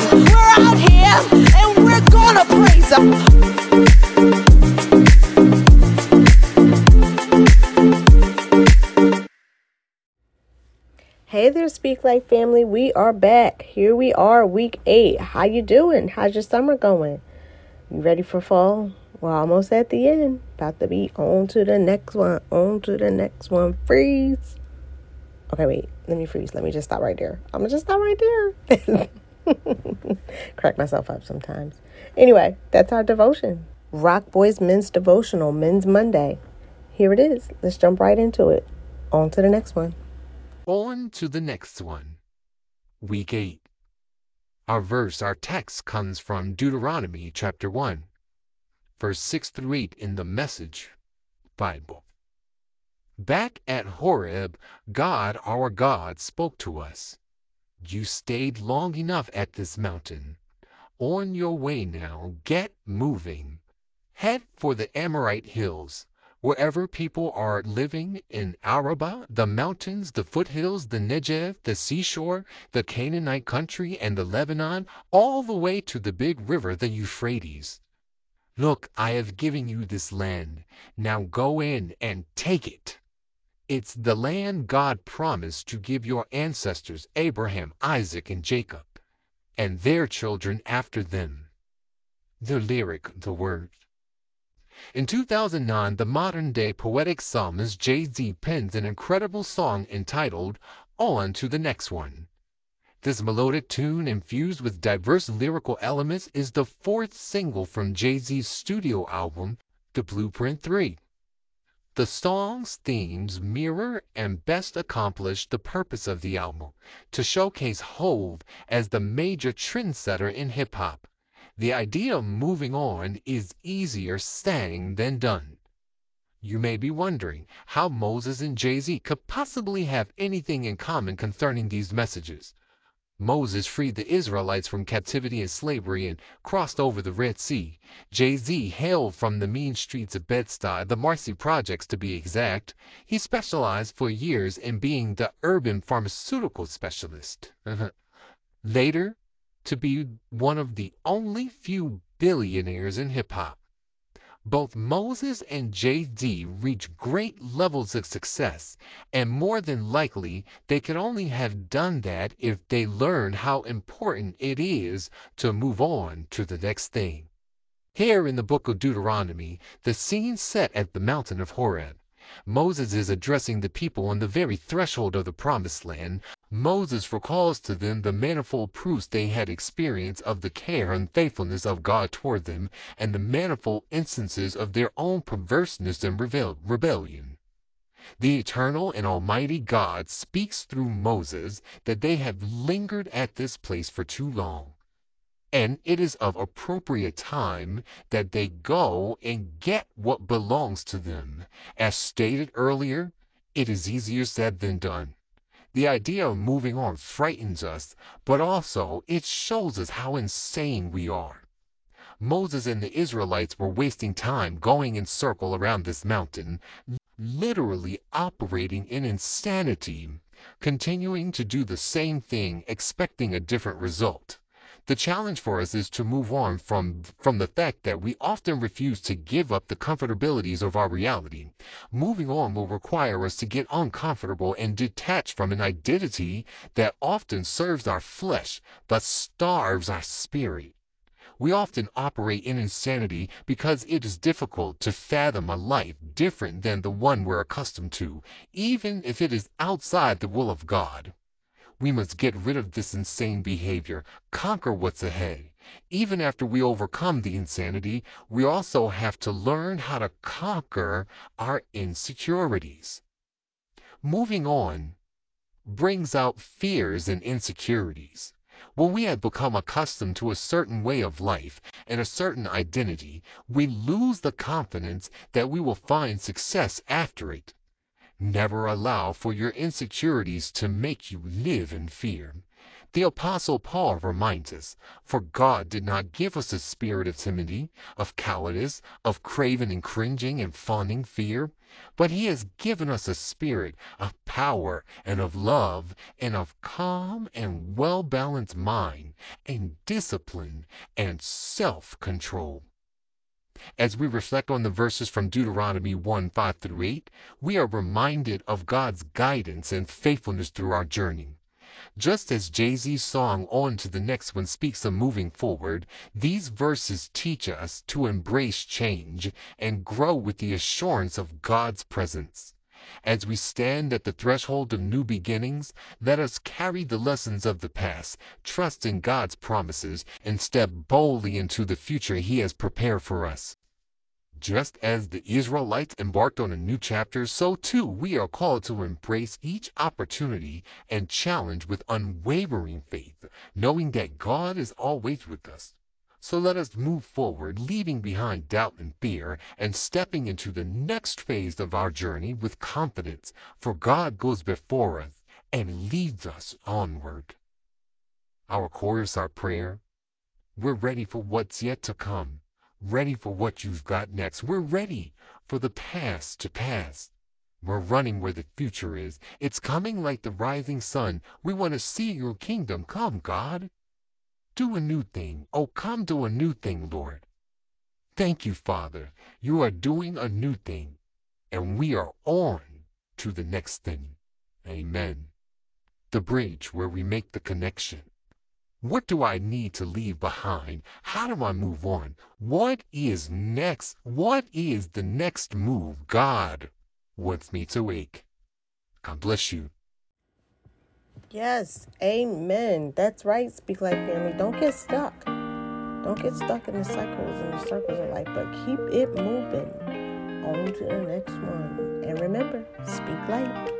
Him. We're out here and we're gonna praise Him. Hey there, Speak Life family. We are back. Here we are, week eight. How you doing? How's your summer going? You ready for fall? We're almost at the end. About to be on to the next one. On to the next one. Freeze. Okay, wait. Let me freeze. Let me just stop right there. I'm gonna just stop right there. Crack myself up sometimes. Anyway, that's our devotion. Rock Boyz Men's Devotional, Men's Monday. Here it is. Let's jump right into it. On to the next one. On to the next one. Week 8. Our verse, our text comes from Deuteronomy chapter 1, verse 6 through 8 in the Message Bible. Back at Horeb, God, our God, spoke to us. You stayed long enough at this mountain. On your way now, get moving. Head for the Amorite hills wherever people are living in Arabah, the mountains, the foothills, the Negev, the seashore, the Canaanite country, and the Lebanon, all the way to the big river, the Euphrates. Look, I have given you this land. Now go in and take it. It's the land God promised to give your ancestors, Abraham, Isaac, and Jacob, and their children after them. The lyric, the word. In 2009, the modern day poetic psalmist Jay Z penned an incredible song entitled On to the Next One. This melodic tune, infused with diverse lyrical elements, is the fourth single from Jay Z's studio album, The Blueprint 3. The song's themes mirror and best accomplish the purpose of the album to showcase Hov as the major trendsetter in hip hop. The idea of moving on is easier said than done. You may be wondering how Moses and Jay Z could possibly have anything in common concerning these messages. Moses freed the Israelites from captivity and slavery and crossed over the Red Sea. Jay Z hailed from the mean streets of Bed-Stuy, the Marcy Projects to be exact. He specialized for years in being the urban pharmaceutical specialist. Later, to be one of the only few billionaires in hip hop. Both Moses and Jay Z Reached great levels of success, and more than likely they could only have done that if they learned how important it is to move on to the next thing. Here in the book of Deuteronomy, the scene set at the mountain of Horeb. Moses is addressing the people on the very threshold of the promised land. Moses recalls to them the manifold proofs they had experienced of the care and faithfulness of God toward them, and the manifold instances of their own perverseness and rebel- rebellion. The eternal and almighty God speaks through Moses that they have lingered at this place for too long and it is of appropriate time that they go and get what belongs to them. As stated earlier, it is easier said than done. The idea of moving on frightens us, but also it shows us how insane we are. Moses and the Israelites were wasting time going in circle around this mountain, literally operating in insanity, continuing to do the same thing, expecting a different result. The challenge for us is to move on from, from the fact that we often refuse to give up the comfortabilities of our reality. Moving on will require us to get uncomfortable and detach from an identity that often serves our flesh but starves our spirit. We often operate in insanity because it is difficult to fathom a life different than the one we're accustomed to, even if it is outside the will of God. We must get rid of this insane behavior, conquer what's ahead. Even after we overcome the insanity, we also have to learn how to conquer our insecurities. Moving on brings out fears and insecurities. When we have become accustomed to a certain way of life and a certain identity, we lose the confidence that we will find success after it. Never allow for your insecurities to make you live in fear. The Apostle Paul reminds us, For God did not give us a spirit of timidity, of cowardice, of craven and cringing and fawning fear, but He has given us a spirit of power and of love and of calm and well balanced mind and discipline and self control. As we reflect on the verses from Deuteronomy 1 5 through 8, we are reminded of God's guidance and faithfulness through our journey. Just as Jay Z's song On to the Next One speaks of moving forward, these verses teach us to embrace change and grow with the assurance of God's presence. As we stand at the threshold of new beginnings, let us carry the lessons of the past, trust in God's promises, and step boldly into the future He has prepared for us. Just as the Israelites embarked on a new chapter, so too we are called to embrace each opportunity and challenge with unwavering faith, knowing that God is always with us. So let us move forward, leaving behind doubt and fear, and stepping into the next phase of our journey with confidence, for God goes before us and leads us onward. Our chorus, our prayer, we're ready for what's yet to come ready for what you've got next. We're ready for the past to pass. We're running where the future is. It's coming like the rising sun. We want to see your kingdom come, God. Do a new thing. Oh, come do a new thing, Lord. Thank you, Father. You are doing a new thing, and we are on to the next thing. Amen. The bridge where we make the connection. What do I need to leave behind? How do I move on? What is next? What is the next move God wants me to make? God bless you. Yes, amen. That's right, Speak Life family. Don't get stuck. Don't get stuck in the cycles and the circles of life, but keep it moving on to the next one. And remember, speak light.